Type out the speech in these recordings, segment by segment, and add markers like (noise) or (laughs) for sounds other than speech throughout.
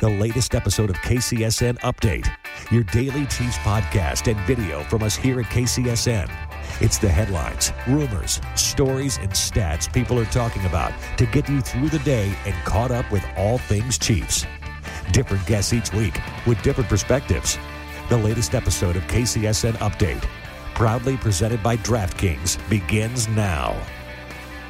the latest episode of KCSN Update, your daily Chiefs podcast and video from us here at KCSN. It's the headlines, rumors, stories, and stats people are talking about to get you through the day and caught up with all things Chiefs. Different guests each week with different perspectives. The latest episode of KCSN Update, proudly presented by DraftKings, begins now.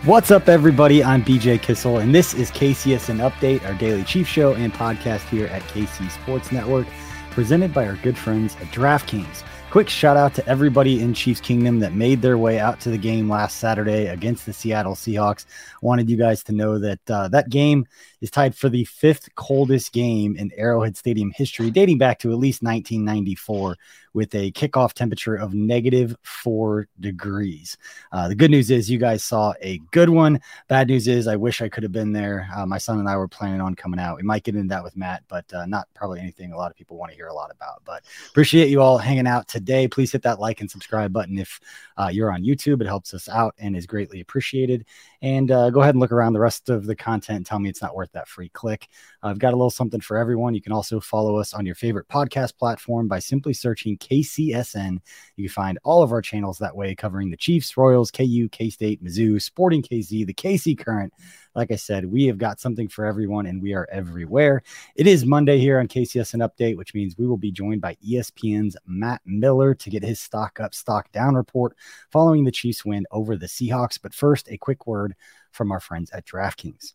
What's up, everybody? I'm BJ Kissel, and this is KCSN Update, our daily Chief show and podcast here at KC Sports Network, presented by our good friends at DraftKings. Quick shout out to everybody in Chiefs Kingdom that made their way out to the game last Saturday against the Seattle Seahawks. Wanted you guys to know that uh, that game is tied for the fifth coldest game in Arrowhead Stadium history, dating back to at least 1994, with a kickoff temperature of negative four degrees. Uh, the good news is you guys saw a good one. Bad news is I wish I could have been there. Uh, my son and I were planning on coming out. We might get into that with Matt, but uh, not probably anything a lot of people want to hear a lot about. But appreciate you all hanging out today. Please hit that like and subscribe button if uh, you're on YouTube. It helps us out and is greatly appreciated. And uh, go ahead and look around the rest of the content tell me it's not worth that free click. I've got a little something for everyone. You can also follow us on your favorite podcast platform by simply searching KCSN. You can find all of our channels that way, covering the Chiefs, Royals, KU, K State, Mizzou, Sporting KC, the KC Current. Like I said, we have got something for everyone and we are everywhere. It is Monday here on KCSN Update, which means we will be joined by ESPN's Matt Miller to get his stock up, stock down report following the Chiefs win over the Seahawks. But first, a quick word from our friends at DraftKings.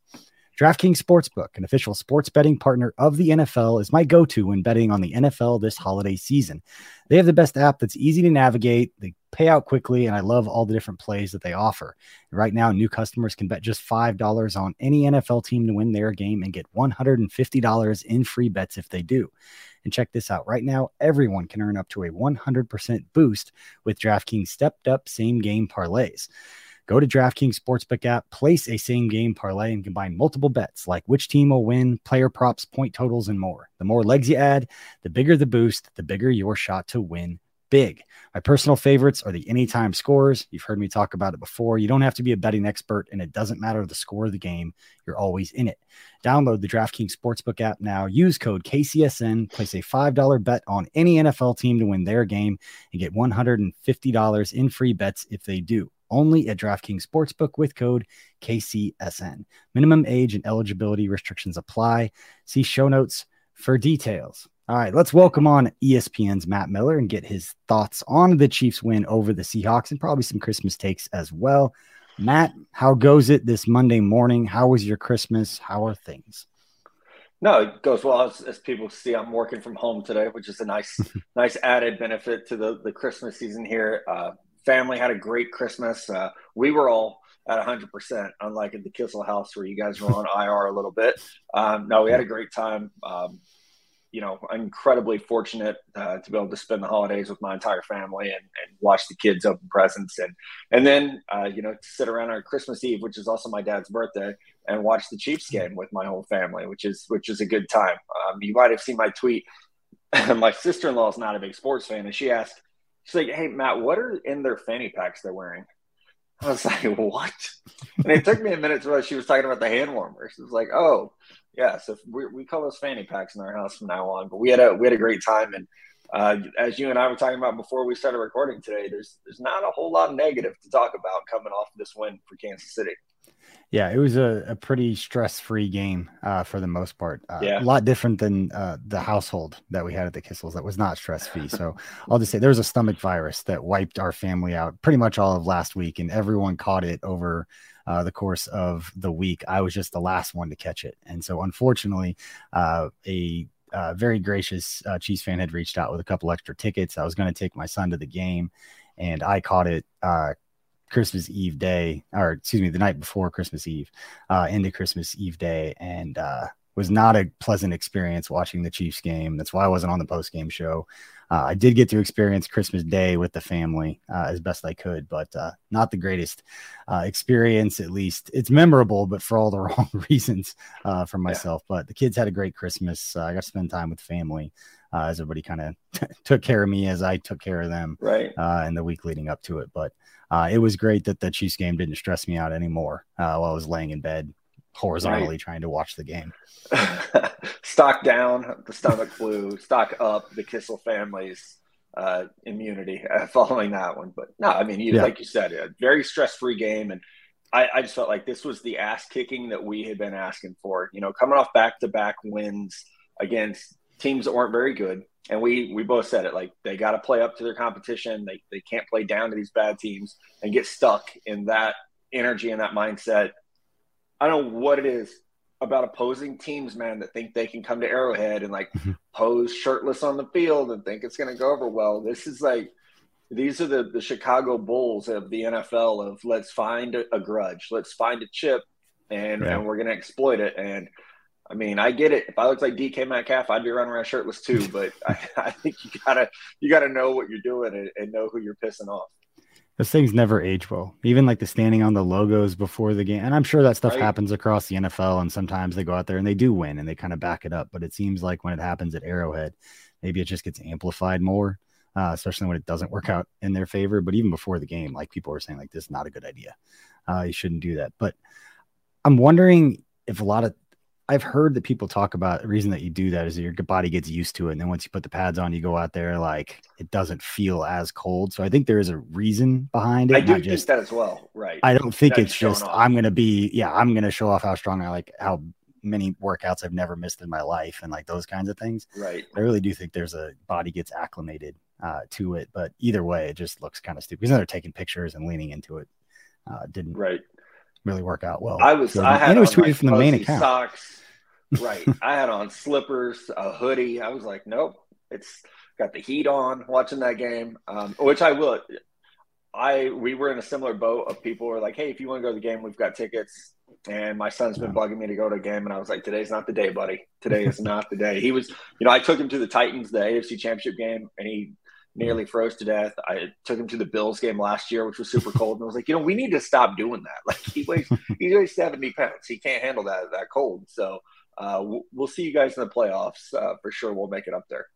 DraftKings Sportsbook, an official sports betting partner of the NFL, is my go to when betting on the NFL this holiday season. They have the best app that's easy to navigate, they pay out quickly, and I love all the different plays that they offer. Right now, new customers can bet just $5 on any NFL team to win their game and get $150 in free bets if they do. And check this out right now, everyone can earn up to a 100% boost with DraftKings stepped up same game parlays. Go to DraftKings Sportsbook app, place a same game parlay, and combine multiple bets like which team will win, player props, point totals, and more. The more legs you add, the bigger the boost, the bigger your shot to win big. My personal favorites are the anytime scores. You've heard me talk about it before. You don't have to be a betting expert, and it doesn't matter the score of the game. You're always in it. Download the DraftKings Sportsbook app now. Use code KCSN. Place a $5 bet on any NFL team to win their game and get $150 in free bets if they do only at DraftKings Sportsbook with code KCSN. Minimum age and eligibility restrictions apply. See show notes for details. All right, let's welcome on ESPN's Matt Miller and get his thoughts on the Chiefs win over the Seahawks and probably some Christmas takes as well. Matt, how goes it this Monday morning? How was your Christmas? How are things? No, it goes well. As, as, people see, I'm working from home today, which is a nice, (laughs) nice added benefit to the, the Christmas season here. Uh, family had a great Christmas. Uh, we were all at 100%, unlike at the Kissel house where you guys were on (laughs) IR a little bit. Um, no, we had a great time. Um, you know, incredibly fortunate uh, to be able to spend the holidays with my entire family and, and watch the kids open presents and and then uh, you know to sit around on Christmas Eve, which is also my dad's birthday, and watch the Chiefs game with my whole family, which is which is a good time. Um, you might have seen my tweet. (laughs) my sister in law is not a big sports fan, and she asked, She's like, "Hey Matt, what are in their fanny packs they're wearing?" I was like, (laughs) "What?" and it took me a minute to realize she was talking about the hand warmers. It was like, oh, yeah. So we, we call those fanny packs in our house from now on. But we had a we had a great time, and uh, as you and I were talking about before we started recording today, there's there's not a whole lot of negative to talk about coming off this win for Kansas City. Yeah, it was a, a pretty stress free game uh, for the most part. Uh, yeah. A lot different than uh, the household that we had at the Kissels that was not stress free. So I'll just say there was a stomach virus that wiped our family out pretty much all of last week, and everyone caught it over uh, the course of the week. I was just the last one to catch it. And so, unfortunately, uh, a uh, very gracious uh, Chiefs fan had reached out with a couple extra tickets. I was going to take my son to the game, and I caught it uh, Christmas Eve day, or excuse me, the night before Christmas Eve, uh, into Christmas Eve day, and uh, was not a pleasant experience watching the Chiefs game. That's why I wasn't on the post game show. Uh, I did get to experience Christmas Day with the family uh, as best I could, but uh, not the greatest uh, experience. At least it's memorable, but for all the (laughs) wrong reasons uh, for myself. Yeah. But the kids had a great Christmas. Uh, I got to spend time with family as everybody kind of t- took care of me as I took care of them. Right. in the week leading up to it, but it was great that the Chiefs game didn't stress me out anymore while I was laying in bed horizontally right. trying to watch the game. (laughs) stock down, the stomach flu. Stock up, the Kissel family's uh, immunity uh, (laughs) following that one. But no, I mean, you, yeah. like you said, a very stress free game, and I, I, just felt like this was the ass kicking that we had been asking for. You know, coming off back to back wins against teams that weren't very good. And we we both said it like they got to play up to their competition. They they can't play down to these bad teams and get stuck in that energy and that mindset I don't know what it is about opposing teams, man, that think they can come to Arrowhead and like mm-hmm. pose shirtless on the field and think it's going to go over well. This is like these are the the Chicago Bulls of the NFL of let's find a, a grudge, let's find a chip, and yeah. and we're going to exploit it. And I mean, I get it. If I looked like DK Metcalf, I'd be running around shirtless too. (laughs) But I, I think you gotta you gotta know what you're doing and, and know who you're pissing off those things never age well. Even like the standing on the logos before the game. And I'm sure that stuff right. happens across the NFL. And sometimes they go out there and they do win and they kind of back it up. But it seems like when it happens at Arrowhead, maybe it just gets amplified more, uh, especially when it doesn't work out in their favor. But even before the game, like people were saying, like, this is not a good idea. Uh, you shouldn't do that. But I'm wondering if a lot of I've heard that people talk about the reason that you do that is that your body gets used to it. And then once you put the pads on, you go out there, like it doesn't feel as cold. So I think there is a reason behind it. I do just, that as well. Right. I don't think it's just, off. I'm going to be, yeah, I'm going to show off how strong I like, how many workouts I've never missed in my life and like those kinds of things. Right. I really do think there's a body gets acclimated uh, to it. But either way, it just looks kind of stupid because they're taking pictures and leaning into it. Uh, didn't right really work out well. I was, so, I had, and it was tweeted from the main account. Socks (laughs) right. I had on slippers, a hoodie. I was like, nope, it's got the heat on watching that game, um, which I will. I we were in a similar boat of people were like, hey, if you want to go to the game, we've got tickets. And my son's been bugging me to go to a game, and I was like, today's not the day, buddy. Today is not the day. He was, you know, I took him to the Titans, the AFC Championship game, and he nearly froze to death. I took him to the Bills game last year, which was super cold, and I was like, you know, we need to stop doing that. (laughs) Like he weighs (laughs) he weighs seventy pounds. He can't handle that that cold. So uh, we'll see you guys in the playoffs uh, for sure. We'll make it up there.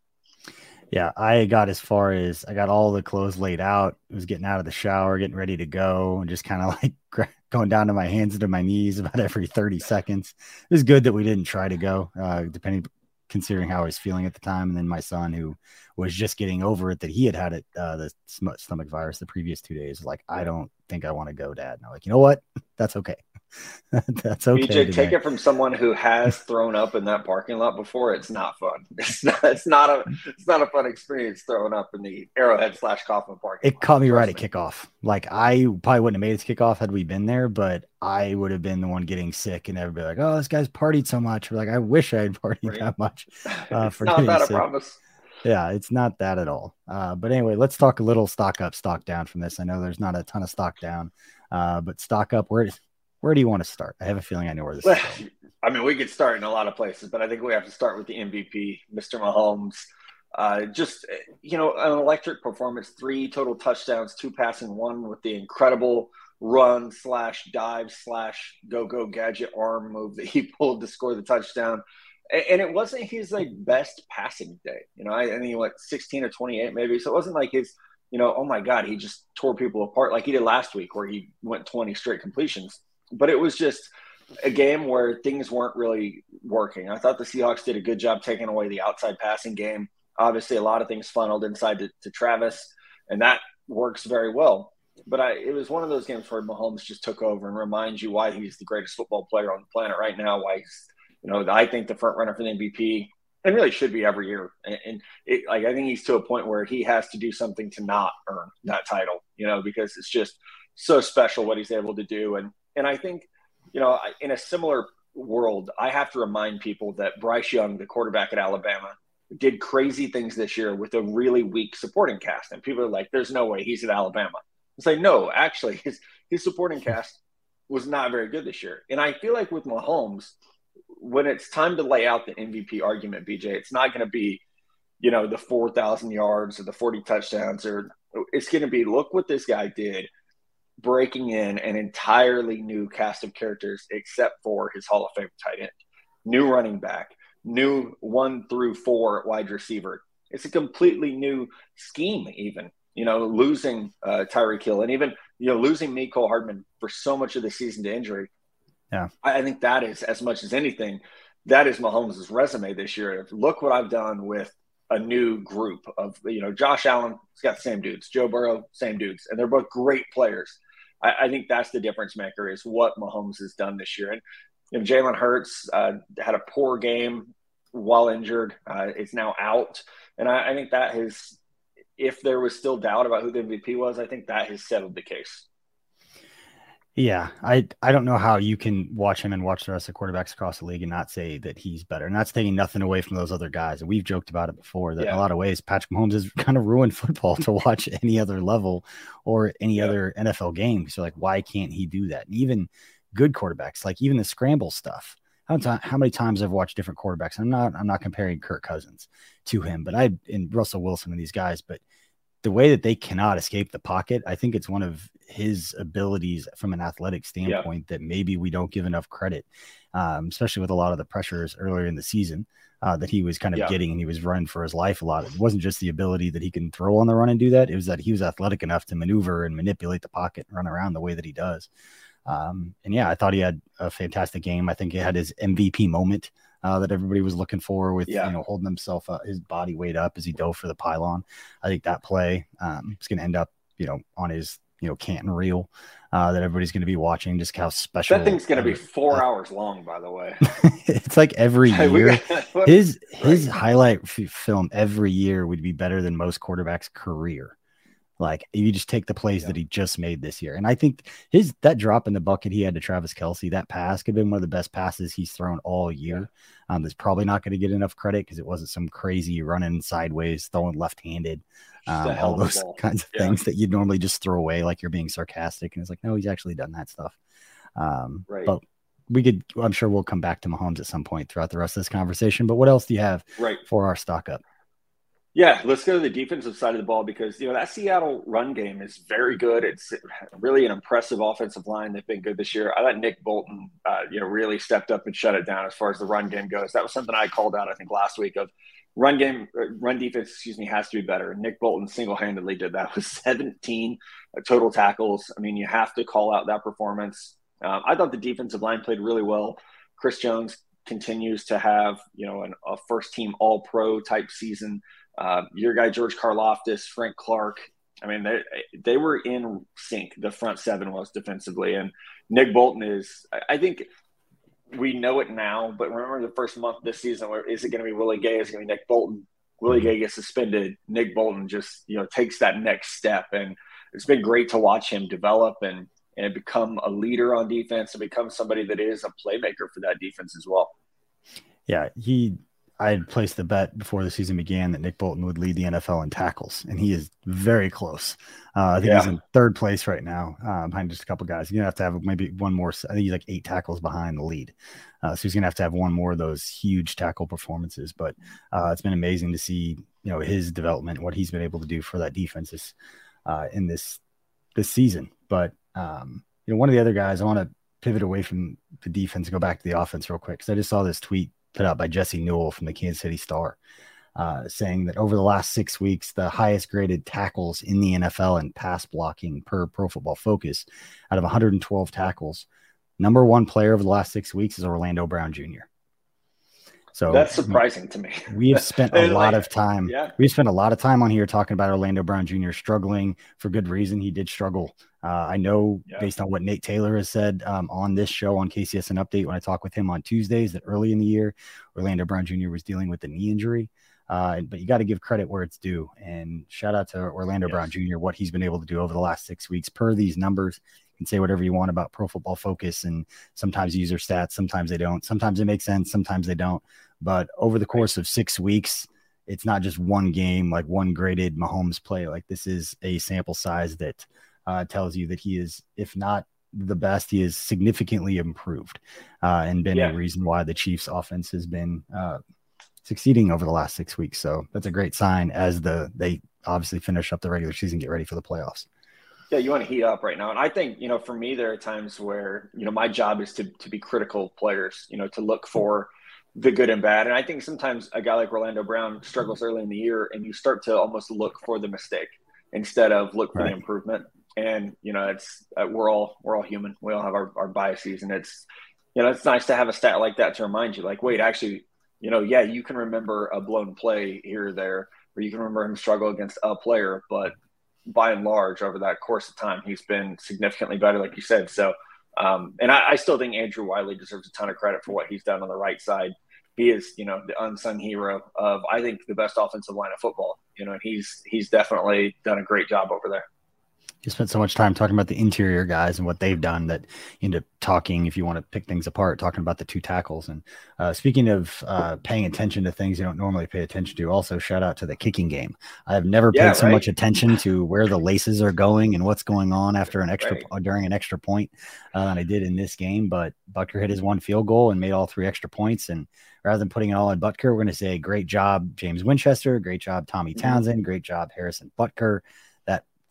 Yeah, I got as far as I got all the clothes laid out. I was getting out of the shower, getting ready to go, and just kind of (laughs) like going down to my hands and to my knees about every 30 seconds. It was good that we didn't try to go, uh, depending considering how I was feeling at the time. And then my son, who was just getting over it, that he had had it, uh, the stomach virus the previous two days, like, I don't think I want to go, Dad. And I'm like, you know what? (laughs) That's okay. (laughs) That's okay. BJ, take it from someone who has (laughs) thrown up in that parking lot before. It's not fun. It's not. It's not a. It's not a fun experience throwing up in the Arrowhead slash Kauffman parking. It lot, caught me right me. at kickoff. Like I probably wouldn't have made it to kickoff had we been there, but I would have been the one getting sick, and everybody like, "Oh, this guy's partied so much." We're like, "I wish I had partied right. that much." Uh, for not that, sick. I promise. Yeah, it's not that at all. Uh, but anyway, let's talk a little stock up, stock down from this. I know there's not a ton of stock down, uh, but stock up. Where where do you want to start? I have a feeling I know where this is going. (laughs) I mean, we could start in a lot of places, but I think we have to start with the MVP, Mr. Mahomes. Uh, just, you know, an electric performance, three total touchdowns, two passing, one with the incredible run slash dive slash go go gadget arm move that he (laughs) pulled to score the touchdown. And it wasn't his like best passing day. You know, I, I think he went 16 or 28 maybe. So it wasn't like his, you know, oh my God, he just tore people apart like he did last week where he went 20 straight completions but it was just a game where things weren't really working. I thought the Seahawks did a good job taking away the outside passing game. Obviously, a lot of things funneled inside to, to Travis, and that works very well. But I, it was one of those games where Mahomes just took over and reminds you why he's the greatest football player on the planet right now. Why he's, you know, I think the front runner for the MVP, and really should be every year. And, and it, like I think he's to a point where he has to do something to not earn that title, you know, because it's just so special what he's able to do. And and I think you know, in a similar world, I have to remind people that Bryce Young, the quarterback at Alabama, did crazy things this year with a really weak supporting cast. And people are like, there's no way he's at Alabama. It's like, no, actually, his, his supporting (laughs) cast was not very good this year. And I feel like with Mahomes, when it's time to lay out the MVP argument, BJ, it's not going to be, you know, the 4,000 yards or the 40 touchdowns, or it's going to be look what this guy did breaking in an entirely new cast of characters except for his Hall of Fame tight end, new running back, new one through four wide receiver. It's a completely new scheme, even. You know, losing uh, Tyreek Hill and even you know losing Mecole Hardman for so much of the season to injury. Yeah, I think that is as much as anything. That is Mahomes' resume this year. Look what I've done with a new group of you know Josh Allen. He's got the same dudes. Joe Burrow, same dudes, and they're both great players. I, I, think that's the difference maker is what Mahomes has done this year. And you know, Jalen Hurts uh, had a poor game while injured. Uh, it's now out, and I, I think that has, if there was still doubt about who the MVP was, I think that has settled the case. Yeah, I I don't know how you can watch him and watch the rest of the quarterbacks across the league and not say that he's better. And that's taking nothing away from those other guys. And we've joked about it before that yeah. in a lot of ways Patrick Mahomes has (laughs) kind of ruined football to watch any other level or any yeah. other NFL game. So like, why can't he do that? And even good quarterbacks, like even the scramble stuff. How, t- how many times I've watched different quarterbacks? I'm not I'm not comparing Kirk Cousins to him, but I and Russell Wilson and these guys, but the way that they cannot escape the pocket, I think it's one of his abilities from an athletic standpoint yeah. that maybe we don't give enough credit, um, especially with a lot of the pressures earlier in the season uh, that he was kind of yeah. getting and he was running for his life a lot. It wasn't just the ability that he can throw on the run and do that, it was that he was athletic enough to maneuver and manipulate the pocket and run around the way that he does. Um, and yeah, I thought he had a fantastic game. I think he had his MVP moment uh, that everybody was looking for with yeah. you know holding himself uh, his body weight up as he dove for the pylon. I think that play um, is going to end up you know on his you know Canton reel uh, that everybody's going to be watching. Just how special that thing's going to be four uh, hours long, by the way. (laughs) it's like every (laughs) year (laughs) his his highlight film every year would be better than most quarterbacks' career. Like you just take the plays yeah. that he just made this year. And I think his that drop in the bucket he had to Travis Kelce, that pass could have been one of the best passes he's thrown all year. Yeah. Um, that's probably not going to get enough credit because it wasn't some crazy running sideways, throwing left handed, um, all those kinds of yeah. things that you'd normally just throw away like you're being sarcastic. And it's like, no, he's actually done that stuff. Um, right. But we could, I'm sure we'll come back to Mahomes at some point throughout the rest of this conversation. But what else do you have right. for our stock up? Yeah, let's go to the defensive side of the ball because you know that Seattle run game is very good. It's really an impressive offensive line. They've been good this year. I thought Nick Bolton, uh, you know, really stepped up and shut it down as far as the run game goes. That was something I called out, I think, last week. Of run game, uh, run defense, excuse me, has to be better. Nick Bolton single handedly did that with (laughs) 17 uh, total tackles. I mean, you have to call out that performance. Um, I thought the defensive line played really well. Chris Jones continues to have you know an, a first team All Pro type season. Uh, your guy George Karlaftis, Frank Clark. I mean, they they were in sync. The front seven was defensively, and Nick Bolton is. I think we know it now, but remember the first month this season, where is it going to be Willie Gay? Is it going to be Nick Bolton? Willie Gay gets suspended. Nick Bolton just you know takes that next step, and it's been great to watch him develop and and become a leader on defense and become somebody that is a playmaker for that defense as well. Yeah, he I had placed the bet before the season began that Nick Bolton would lead the NFL in tackles, and he is very close. Uh, I think yeah. he's in third place right now, uh, behind just a couple guys. You're gonna have to have maybe one more. I think he's like eight tackles behind the lead, uh, so he's gonna have to have one more of those huge tackle performances. But uh, it's been amazing to see, you know, his development, what he's been able to do for that defense is, uh, in this this season. But um, you know, one of the other guys, I want to pivot away from the defense and go back to the offense real quick because I just saw this tweet put out by Jesse Newell from the Kansas City Star, uh, saying that over the last six weeks, the highest graded tackles in the NFL and pass blocking per Pro Football Focus, out of 112 tackles, number one player over the last six weeks is Orlando Brown Jr. So that's surprising to me. We've spent (laughs) a lot like, of time. Yeah. We've spent a lot of time on here talking about Orlando Brown Jr. struggling for good reason. He did struggle. Uh, I know yeah. based on what Nate Taylor has said um, on this show on KCSN Update when I talk with him on Tuesdays that early in the year, Orlando Brown Jr. was dealing with a knee injury. Uh, but you got to give credit where it's due. And shout out to Orlando yes. Brown Jr., what he's been able to do over the last six weeks per these numbers. You can say whatever you want about Pro Football Focus and sometimes user stats, sometimes they don't. Sometimes it makes sense, sometimes they don't. But over the course of six weeks, it's not just one game, like one graded Mahomes play. Like this is a sample size that uh, tells you that he is, if not the best, he is significantly improved uh, and been yeah. a reason why the Chiefs offense has been uh, succeeding over the last six weeks. So that's a great sign as the they obviously finish up the regular season, get ready for the playoffs. Yeah, you want to heat up right now. And I think, you know, for me, there are times where, you know, my job is to, to be critical players, you know, to look for the good and bad. And I think sometimes a guy like Orlando Brown struggles early in the year and you start to almost look for the mistake instead of look for right. the improvement. And, you know, it's, uh, we're all, we're all human. We all have our, our biases and it's, you know, it's nice to have a stat like that to remind you like, wait, actually, you know, yeah, you can remember a blown play here or there, or you can remember him struggle against a player, but by and large, over that course of time, he's been significantly better, like you said. So, um, and I, I, still think Andrew Wylie deserves a ton of credit for what he's done on the right side. He is, you know, the unsung hero of I think the best offensive line of football. You know, and he's he's definitely done a great job over there you spent so much time talking about the interior guys and what they've done that you end up talking, if you want to pick things apart, talking about the two tackles. And uh, speaking of uh, paying attention to things you don't normally pay attention to, also shout out to the kicking game. I have never paid yeah, so much attention to where the laces are going and what's going on after an extra right. during an extra point uh, than I did in this game. But Butker hit his one field goal and made all three extra points. And rather than putting it all on Butker, we're going to say great job, James Winchester, great job, Tommy mm-hmm. Townsend, great job, Harrison Butker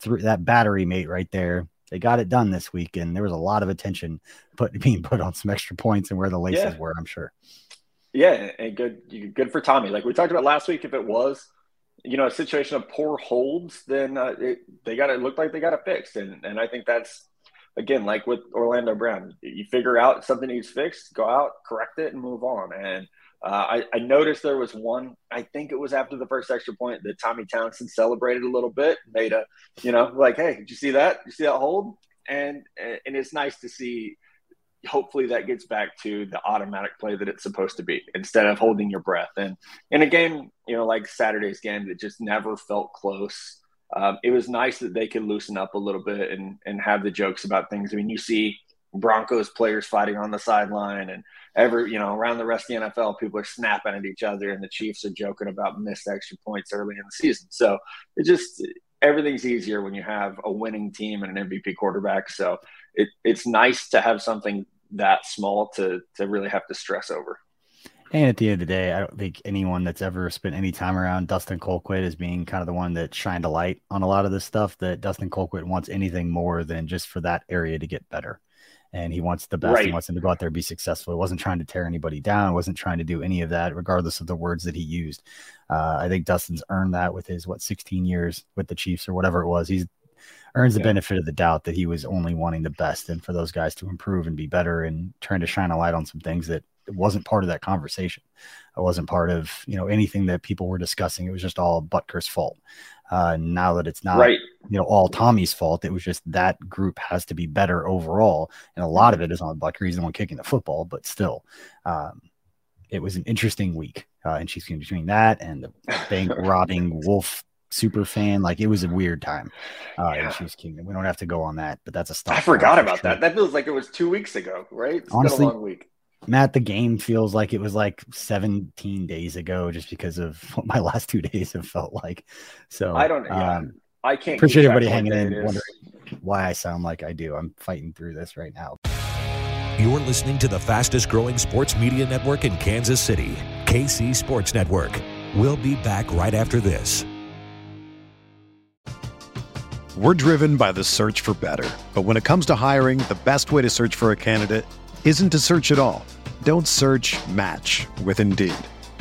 through that battery mate right there. They got it done this week, and there was a lot of attention put (laughs) being put on some extra points and where the laces yeah. were. I'm sure. Yeah, and good, good for Tommy. Like we talked about last week, if it was, you know, a situation of poor holds, then uh, it, they got it looked like they got it fixed, and and I think that's again like with Orlando Brown, you figure out something needs fixed, go out, correct it, and move on. And uh, I, I, noticed there was one. I think it was after the first extra point that Tommy Townsend celebrated a little bit, made a, you know, like, hey, did you see that? Did you see that hold? And and it's nice to see. Hopefully that gets back to the automatic play that it's supposed to be instead of holding your breath. And in a game, you know, like Saturday's game that just never felt close. Um, it was nice that they could loosen up a little bit and and have the jokes about things. I mean, you see Broncos players fighting on the sideline and every you know around the rest of the NFL people are snapping at each other and the Chiefs are joking about missed extra points early in the season. So it just everything's easier when you have a winning team and an MVP quarterback. So it, it's nice to have something that small to to really have to stress over. And at the end of the day, I don't think anyone that's ever spent any time around Dustin Colquitt as being kind of the one that shined a light on a lot of this stuff. That Dustin Colquitt wants anything more than just for that area to get better and he wants the best. Right. He wants him to go out there and be successful. He wasn't trying to tear anybody down. wasn't trying to do any of that, regardless of the words that he used. Uh, I think Dustin's earned that with his what 16 years with the Chiefs or whatever it was. He's earns the yeah. benefit of the doubt that he was only wanting the best and for those guys to improve and be better and trying to shine a light on some things that wasn't part of that conversation. It wasn't part of you know anything that people were discussing. It was just all Butker's fault. Uh, now that it's not right. You know all Tommy's fault, it was just that group has to be better overall, and a lot of it is on Butker. He's the one kicking the football, but still, um, it was an interesting week. Uh, and she's between that and the bank (laughs) robbing wolf super fan. Like it was a weird time uh, yeah. Chiefs Kingdom. We don't have to go on that, but that's a stuff. I forgot about sure. that. That feels like it was two weeks ago, right? It's Honestly, been a long week. Matt, the game feels like it was like 17 days ago just because of (laughs) what my last two days have felt like. So I don't, yeah, um, I can't appreciate everybody hanging in, wondering why I sound like I do. I'm fighting through this right now. You're listening to the fastest growing sports media network in Kansas City, KC Sports Network. We'll be back right after this. We're driven by the search for better. But when it comes to hiring, the best way to search for a candidate isn't to search at all. Don't search match with Indeed.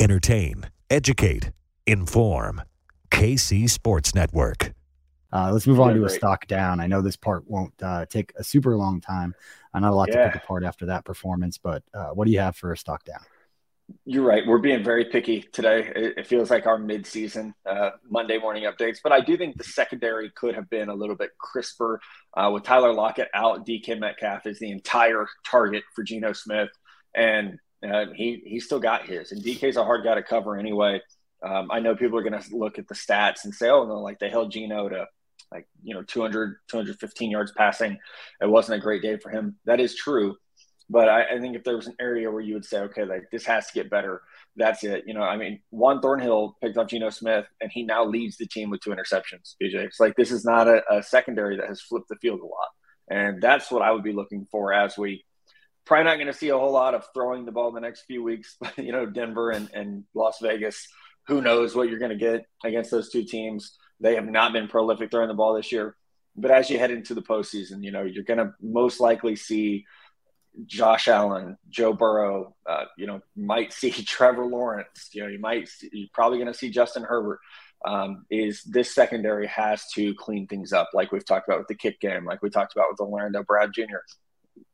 Entertain, educate, inform. KC Sports Network. Uh, let's move on Yeah, to a great. stock down. I know this part won't uh, take a super long time. Uh, not a lot to pick apart after that performance, but uh, what do you have for a stock down? You're right. We're being very picky today. It, it feels like our mid-season uh, Monday morning updates, but I do think the secondary could have been a little bit crisper uh, with Tyler Lockett out. DK Metcalf is the entire target for Geno Smith, and uh, he he still got his. And DK's a hard guy to cover anyway. Um, I know people are going to look at the stats and say, "Oh no, like they held Geno to like you know 200 215 yards passing. It wasn't a great day for him." That is true. But I, I think if there was an area where you would say, okay, like this has to get better, that's it. You know, I mean, Juan Thornhill picked up Geno Smith, and he now leads the team with two interceptions. BJ, it's like this is not a, a secondary that has flipped the field a lot, and that's what I would be looking for as we probably not going to see a whole lot of throwing the ball in the next few weeks. (laughs) you know, Denver and, and Las Vegas, who knows what you're going to get against those two teams? They have not been prolific throwing the ball this year. But as you head into the postseason, you know, you're going to most likely see Josh Allen, Joe Burrow, uh, you know, might see (laughs) Trevor Lawrence, you know, you might, see, you're probably going to see Justin Herbert. Um, is this secondary has to clean things up, like we've talked about with the kick game, like we talked about with Orlando Brad Jr.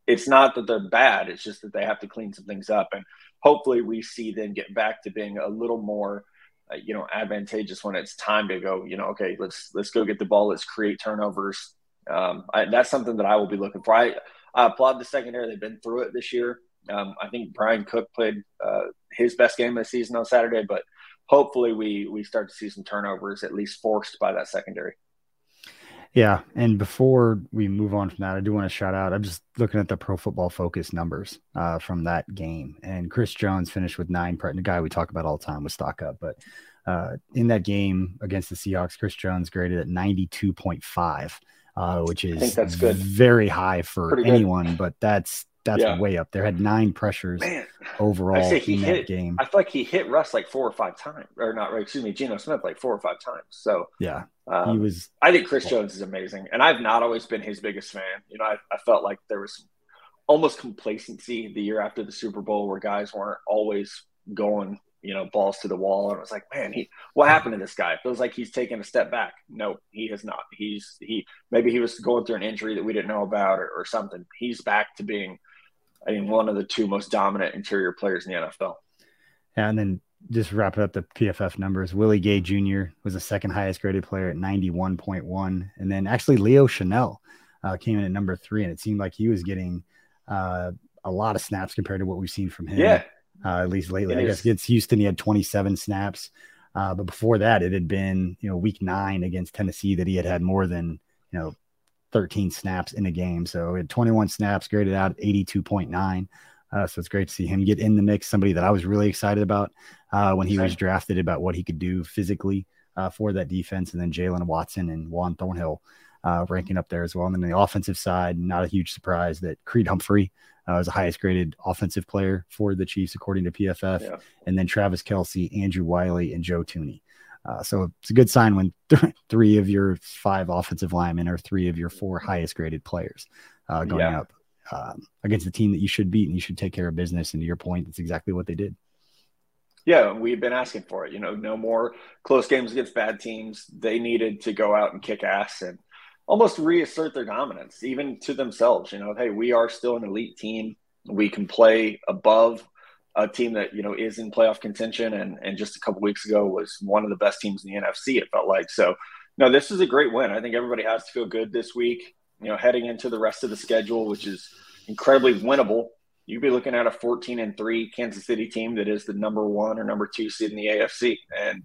It's not that they're bad; it's just that they have to clean some things up, and hopefully, we see them get back to being a little more, uh, you know, advantageous when it's time to go. You know, okay, let's let's go get the ball, let's create turnovers. Um, I, that's something that I will be looking for. I, I applaud the secondary; they've been through it this year. Um, I think Bryan Cook played uh, his best game of the season on Saturday, but hopefully we we start to see some turnovers at least forced by that secondary. Yeah, and before we move on from that, I do want to shout out. I'm just looking at the Pro Football Focus numbers uh, from that game, and Chris Jones finished with nine. The guy we talk about all the time with stock up, but uh, in that game against the Seahawks, Chris Jones graded at 92.5, uh, which is think that's good. very high for anyone, but that's that's Yeah. way up there. Had nine pressures Man, overall I say he in that hit. game. I feel like he hit Russ like four or five times, or not? right? Excuse me, Geno Smith like four or five times. So yeah, um, he was I think Chris Jones is amazing, and I've not always been his biggest fan. You know, I, I felt like there was almost complacency the year after the Super Bowl where guys weren't always going, you know, balls to the wall, and it was like, man, he what happened to this guy? It feels like he's taken a step back. No, he has not. He's he maybe he was going through an injury that we didn't know about or, or something. He's back to being, I mean, one of the two most dominant interior players in the NFL. Yeah, And then just wrapping up the PFF numbers, Willie Gay Jr. was the second highest graded player at 91.1. And then actually Leo Chenal uh, came in at number three, and it seemed like he was getting uh, a lot of snaps compared to what we've seen from him, Yeah, uh, at least lately. It I guess against Houston, he had 27 snaps. Uh, but before that, it had been, you know, week nine against Tennessee that he had had more than, you know, 13 snaps in a game. So he had 21 snaps, graded out 82.9. Uh, so it's great to see him get in the mix. Somebody that I was really excited about uh, when he was drafted about what he could do physically uh, for that defense. And then Jaylen Watson and Juan Thornhill uh, ranking up there as well. And then the offensive side, not a huge surprise that Creed Humphrey uh, was the highest graded offensive player for the Chiefs, according to PFF. Yeah. And then Travis Kelce, Andrew Wylie, and Joe Thuney. Uh, so it's a good sign when (laughs) th- three of your five offensive linemen are three of your four highest graded players uh, going Yeah. up um, against the team that you should beat and you should take care of business. And to your point, that's exactly what they did. Yeah, we've been asking for it. You know, no more close games against bad teams. They needed to go out and kick ass and almost reassert their dominance, even to themselves. You know, hey, we are still an elite team. We can play above a team that you know is in playoff contention, and and just a couple weeks ago was one of the best teams in the NFC. It felt like so. No, this is a great win. I think everybody has to feel good this week. You know, heading into the rest of the schedule, which is incredibly winnable. You'd be looking at a 14 and three Kansas City team that is the number one or number two seed in the AFC, and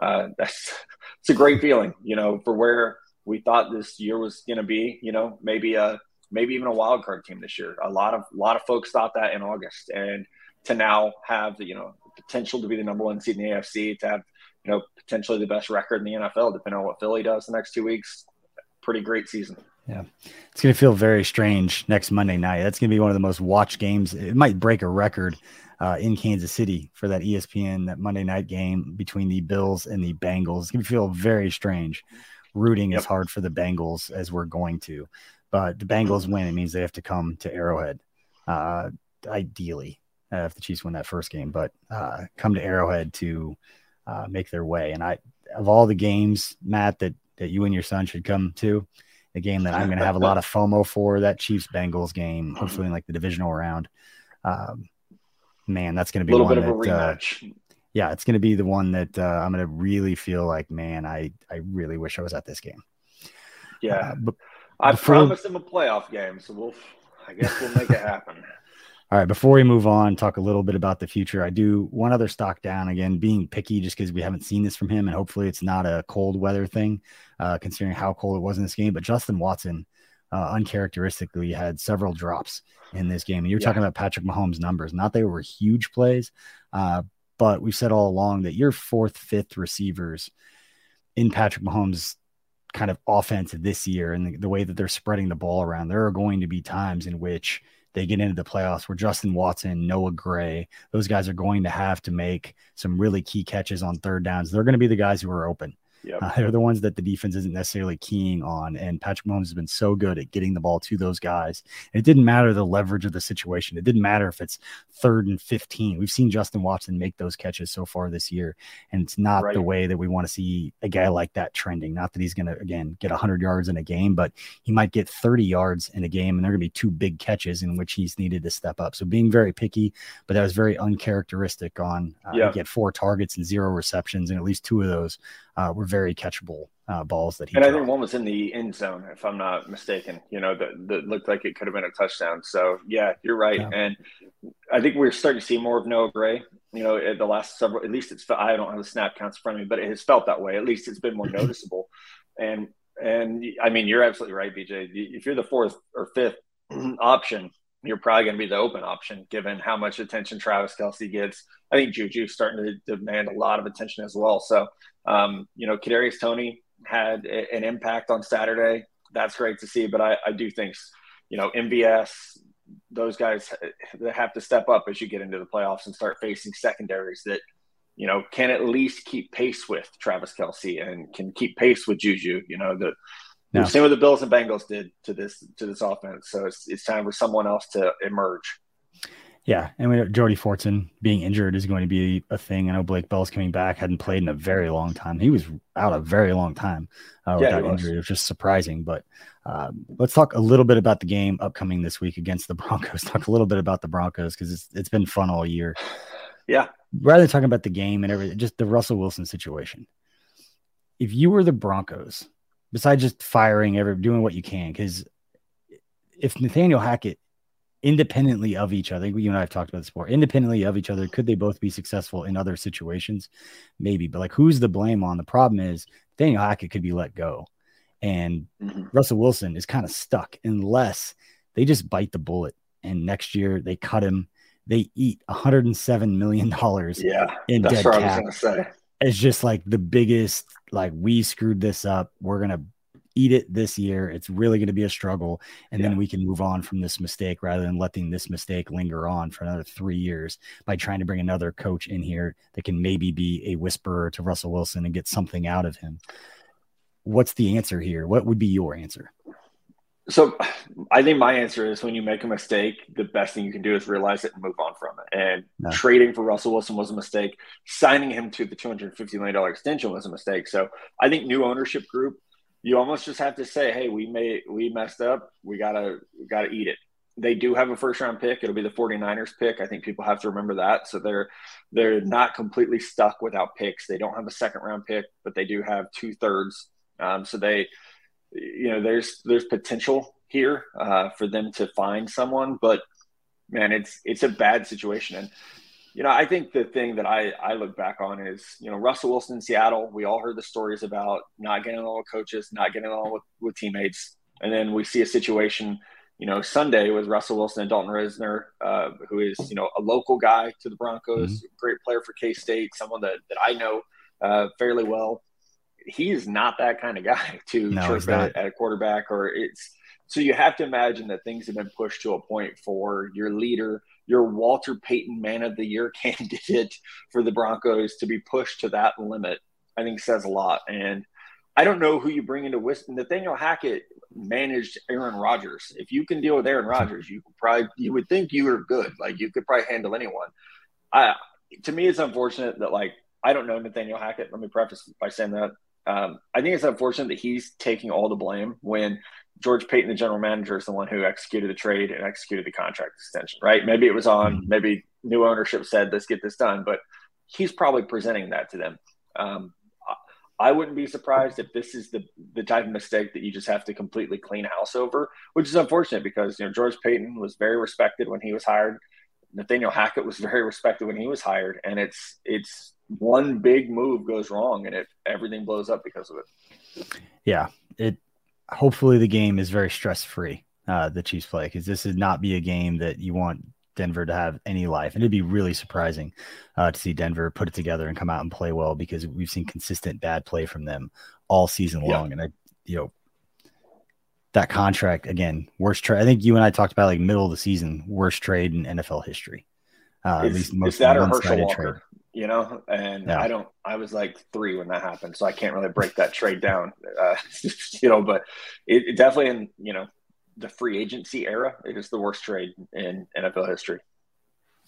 uh, (laughs) that's it's a great feeling. You know, for where we thought this year was going to be. You know, maybe a maybe even a wild card team this year. A lot of a lot of folks thought that in August, and to now have the you know potential to be the number one seed in the AFC, to have you know potentially the best record in the NFL, depending on what Philly does the next two weeks. Pretty great season. Yeah, it's going to feel very strange next Monday night. That's going to be one of the most watched games. It might break a record uh, in Kansas City for that ESPN that Monday night game between the Bills and the Bengals. It's going to feel very strange. Rooting yep. as hard for the Bengals as we're going to, but the Bengals win. It means they have to come to Arrowhead, uh, ideally uh, if the Chiefs win that first game, but uh, come to Arrowhead to uh, make their way. And I, of all the games, Matt, that that you and your son should come to, the game that I'm going to have a lot of FOMO for that Chiefs Bengals game, hopefully in like the divisional round. Um, man, that's going to be a little bit of a uh, rematch. yeah, it's going to be the one that uh, I'm going to really feel like, man, I I really wish I was at this game. Yeah, but I before... promised him a playoff game, so we'll. I guess we'll make it happen. All right, before we move on, talk a little bit about the future. I do one other stock down again, being picky just because we haven't seen this from him, and hopefully it's not a cold weather thing, uh, considering how cold it was in this game. But Justin Watson, uh, uncharacteristically, had several drops in this game. And you're yeah. talking about Patrick Mahomes' numbers. Not they were huge plays, uh, but we've said all along that your fourth, fifth receivers in Patrick Mahomes' kind of offense this year and the, the way that they're spreading the ball around, there are going to be times in which – they get into the playoffs where Justin Watson, Noah Gray, those guys are going to have to make some really key catches on third downs. They're going to be the guys who are open. Yep. Uh, they're the ones that the defense isn't necessarily keying on. And Patrick Mahomes has been so good at getting the ball to those guys. And it didn't matter the leverage of the situation. It didn't matter if it's third and 15. We've seen Justin Watson make those catches so far this year. And it's not right. the way that we want to see a guy like that trending. Not that he's going to, again, get 100 yards in a game, but he might get 30 yards in a game. And there are going to be two big catches in which he's needed to step up. So being very picky, but that was very uncharacteristic on uh, yeah. get four targets and zero receptions. And at least two of those uh, were very catchable uh, balls that he. And dropped. I think one was in the end zone, if I'm not mistaken. You know, that, that looked like it could have been a touchdown. So yeah, you're right. Yeah. And I think we're starting to see more of Noah Gray. You know, the last several, at least it's. I don't have the snap counts in front of me, but it has felt that way. At least it's been more (laughs) noticeable. And and I mean, you're absolutely right, BJ. If you're the fourth or fifth (clears throat) option, you're probably going to be the open option given how much attention Travis Kelce gets. I think Juju's starting to demand a lot of attention as well. So, um, you know, Kadarius Toney had a, an impact on Saturday. That's great to see. But I, I do think, you know, MVS, those guys have to step up as you get into the playoffs and start facing secondaries that, you know, can at least keep pace with Travis Kelsey and can keep pace with Juju. You know, the no. Seen what the Bills and Bengals did to this to this offense. So it's it's time for someone else to emerge. Yeah, and we Jody Fortson being injured is going to be a thing. I know Blake Bell's coming back, hadn't played in a very long time. He was out a very long time uh, yeah, without injury. It was just surprising. But uh, let's talk a little bit about the game upcoming this week against the (laughs) Broncos. Talk a little bit about the Broncos because it's it's been fun all year. Yeah. Rather than talking about the game and everything, just the Russell Wilson situation. If you were the Broncos, besides just firing every doing what you can because if Nathaniel Hackett independently of each other, you and I have talked about this before, independently of each other, could they both be successful in other situations? Maybe, but like who's the blame on? The problem is Daniel Hackett could be let go. And mm-hmm. Russell Wilson is kind of stuck unless they just bite the bullet and next year they cut him. They eat 107 million dollars yeah, in dead cap it's just like the biggest like we screwed this up we're gonna eat it this year it's really going to be a struggle and yeah. then we can move on from this mistake rather than letting this mistake linger on for another three years by trying to bring another coach in here that can maybe be a whisperer to russell wilson and get something out of him what's the answer here what would be your answer So I think my answer is when you make a mistake, the best thing you can do is realize it and move on from it. And no. trading for Russell Wilson was a mistake. Signing him to the $250 million extension was a mistake. So I think new ownership group, you almost just have to say, hey, we made we messed up. We gotta we gotta eat it. They do have a first round pick. It'll be the 49ers pick. I think people have to remember that. So they're they're not completely stuck without picks. They don't have a second round pick, but they do have two thirds. Um, so they you know, there's there's potential here uh, for them to find someone, but man, it's it's a bad situation. And you know, I think the thing that I I look back on is you know Russell Wilson in Seattle. We all heard the stories about not getting along with coaches, not getting along with, with teammates, and then we see a situation. You know, Sunday with Russell Wilson and Dalton Risner, uh, who is you know a local guy to the Broncos, mm-hmm. great player for K State, someone that that I know uh, fairly well he is not that kind of guy (laughs) to no, at, at a quarterback or it's so you have to imagine that things have been pushed to a point for your leader, your Walter Payton Man of the Year (laughs) candidate for the Broncos to be pushed to that limit. I think says a lot. And I don't know who you bring into Wisconsin. Nathaniel Hackett managed Aaron Rodgers. If you can deal with Aaron Rodgers, you probably you would think you are good. Like you could probably handle anyone. I to me, it's unfortunate that like I don't know Nathaniel Hackett. Let me preface by saying that um, I think it's unfortunate that he's taking all the blame when George Paton, the general manager, is the one who executed the trade and executed the contract extension, right? Maybe it was on, mm-hmm. maybe new ownership said, let's get this done, but he's probably presenting that to them. Um, I wouldn't be surprised if this is the the type of mistake that you just have to completely clean house over, which is unfortunate because you know George Paton was very respected when he was hired. Nathaniel Hackett was (laughs) very respected when he was hired, and it's it's one big move goes wrong and it everything blows up because of it. Yeah, it. Hopefully, the game is very stress free. Uh, the Chiefs play because this would not be a game that you want Denver to have any life, and it'd be really surprising uh, to see Denver put it together and come out and play well because we've seen consistent bad play from them all season long, and I, you know, that contract again, worst trade. I think you and I talked about like middle of the season, worst trade in NFL history. Uh, at least most that or Herschel Walker. Trade you know, and yeah. I don't, I was like three when that happened. So I can't really break that trade down, uh, (laughs) you know, but it, it, definitely in, you know, the free agency era, it is the worst trade in NFL history.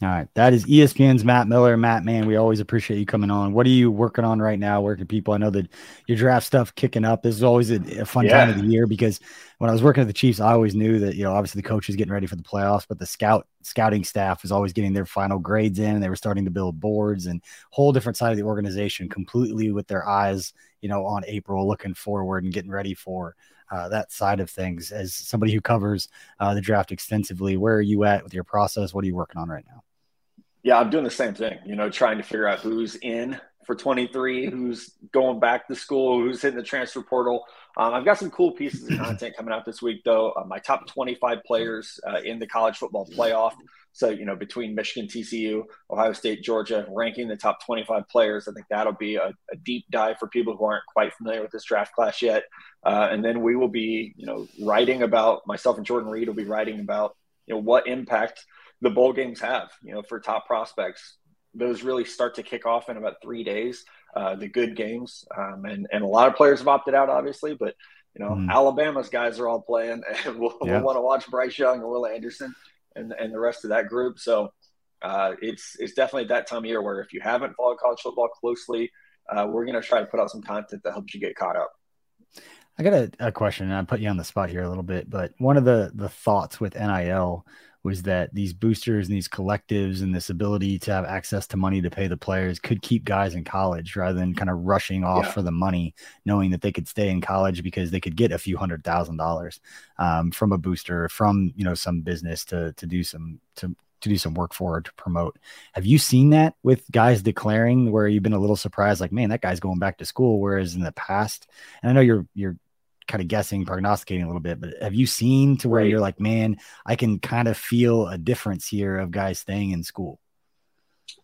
All right. That is ESPN's Matt Miller. Matt, man, we always appreciate you coming on. What are you working on right now? Where can people? I know that your draft stuff kicking up. This is always a, a fun yeah. time of the year because when I was working at the Chiefs, I always knew that, you know, obviously the coach was getting ready for the playoffs, but the scout scouting staff was always getting their final grades in. And They were starting to build boards and whole different side of the organization completely with their eyes, you know, on April, looking forward and getting ready for uh, that side of things. As somebody who covers uh, the draft extensively, where are you at with your process? What are you working on right now? Yeah, I'm doing the same thing, you know, trying to figure out who's in for 23, who's going back to school, who's hitting the transfer portal. Um, I've got some cool pieces of content coming out this week, though. Uh, my top 25 players uh, in the college football playoff. So, you know, between Michigan, TCU, Ohio State, Georgia, ranking the top 25 players. I think that'll be a, a deep dive for people who aren't quite familiar with this draft class yet. Uh, and then we will be, you know, writing about myself and Jordan Reid will be writing about, you know, what impact – the bowl games have, you know, for top prospects. Those really start to kick off in about three days. Uh, the good games, um, and and a lot of players have opted out, obviously, but you know, mm. Alabama's guys are all playing, (laughs) and we'll, yeah. we'll want to watch Bryce Young and Will Anderson and and the rest of that group. So uh, it's it's definitely that time of year where if you haven't followed college football closely, uh, we're going to try to put out some content that helps you get caught up. I got a, a question, and I put you on the spot here a little bit, but one of the the thoughts with NIL was that these boosters and these collectives and this ability to have access to money to pay the players could keep guys in college rather than kind of rushing off yeah. for the money, knowing that they could stay in college because they could get a few hundred thousand dollars um, from a booster, from you know some business to to do some to to do some work for to promote. Have you seen that with guys declaring where you've been a little surprised, like, man, that guy's going back to school, whereas in the past, and I know you're you're kind of guessing, prognosticating a little bit, but have you seen to where right. you're like, man, I can kind of feel a difference here of guys staying in school?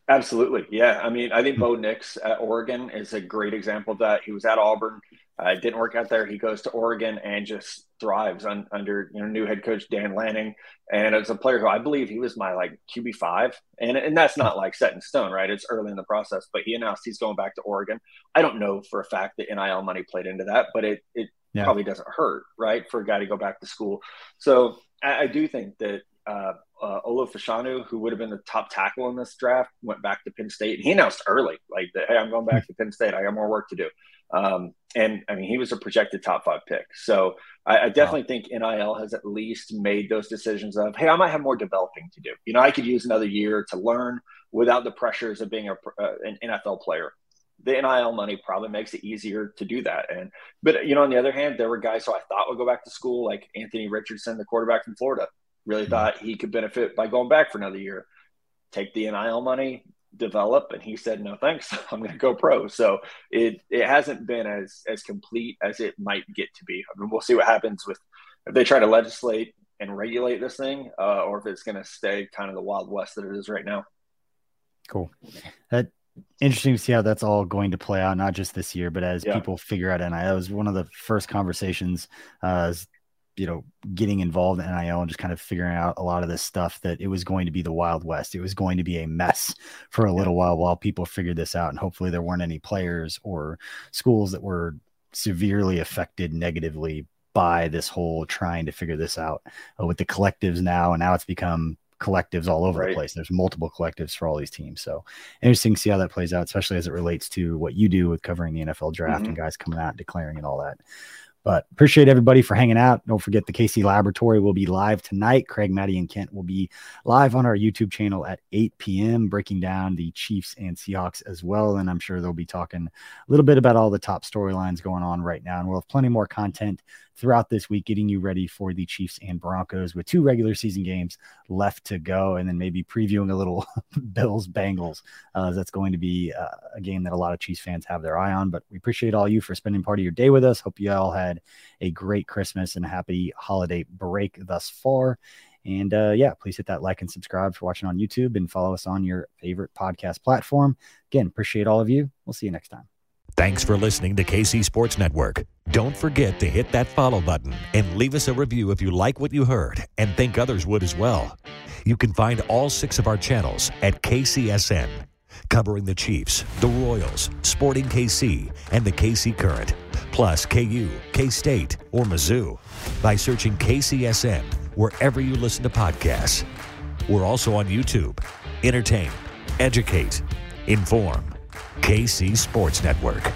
Absolutely. Yeah. I mean, I think hmm. Bo Nix at Oregon is a great example of that. He was at Auburn. Uh, didn't work out there. He goes to Oregon and just thrives on, under you know new head coach Dan Lanning. And as a player who I believe he was my like QB five, and and that's not like set in stone, right? It's early in the process. But he announced he's going back to Oregon. I don't know for a fact that NIL money played into that, but it it yeah. probably doesn't hurt, right, for a guy to go back to school. So I, I do think that uh, uh, who would have been the top tackle in this draft, went back to Penn State. And he announced early, like, that, hey, I'm going back to Penn State. I got more work to do. Um, and I mean, he was a projected top five pick. So I, I definitely wow. think NIL has at least made those decisions of, hey, I might have more developing to do. You know, I could use another year to learn without the pressures of being a, uh, an NFL player the NIL money probably makes it easier to do that. And but you know, on the other hand, there were guys who I thought would go back to school, like Anthony Richardson, the quarterback from Florida. Really mm-hmm. thought he could benefit by going back for another year. Take the NIL money, develop, and he said, "No, thanks. (laughs) I'm going to go pro." So it it hasn't been as as complete as it might get to be. I mean, we'll see what happens with if they try to legislate and regulate this thing, uh, or if it's going to stay kind of the wild west that it is right now. Cool. That interesting to see how that's all going to play out, not just this year, but as yeah. people figure out NIL. That was one of the first conversations, uh, you know, getting involved in NIL and just kind of figuring out a lot of this stuff that it was going to be the Wild West. It was going to be a mess for a little while while people figured this out. And hopefully there weren't any players or schools that were severely affected negatively by this whole trying to figure this out uh, with the collectives now. And now it's become collectives all over right. the place. There's multiple collectives for all these teams. So interesting to see how that plays out, especially as it relates to what you do with covering the NFL draft mm-hmm. and guys coming out and declaring and all that. But appreciate everybody for hanging out. Don't forget the KC Laboratory will be live tonight. Craig, Maddie, and Kent will be live on our YouTube channel at 8 p.m., breaking down the Chiefs and Seahawks as well. And I'm sure they'll be talking a little bit about all the top storylines going on right now. And we'll have plenty more content throughout this week, getting you ready for the Chiefs and Broncos with two regular season games left to go, and then maybe previewing a little (laughs) Bills Bengals. Uh, that's going to be uh, a game that a lot of Chiefs fans have their eye on. But we appreciate all you for spending part of your day with us. Hope you all had a great Christmas and a happy holiday break thus far. And uh, yeah, please hit that like and subscribe for watching on YouTube and follow us on your favorite podcast platform. Again, appreciate all of you. We'll see you next time. Thanks for listening to KC Sports Network. Don't forget to hit that follow button and leave us a review if you like what you heard and think others would as well. You can find all six of our channels at KCSN, covering the Chiefs, the Royals, Sporting KC, and the KC Current, plus KU, K State, or Mizzou by searching KCSN wherever you listen to podcasts. We're also on YouTube. Entertain, educate, inform. KC Sports Network.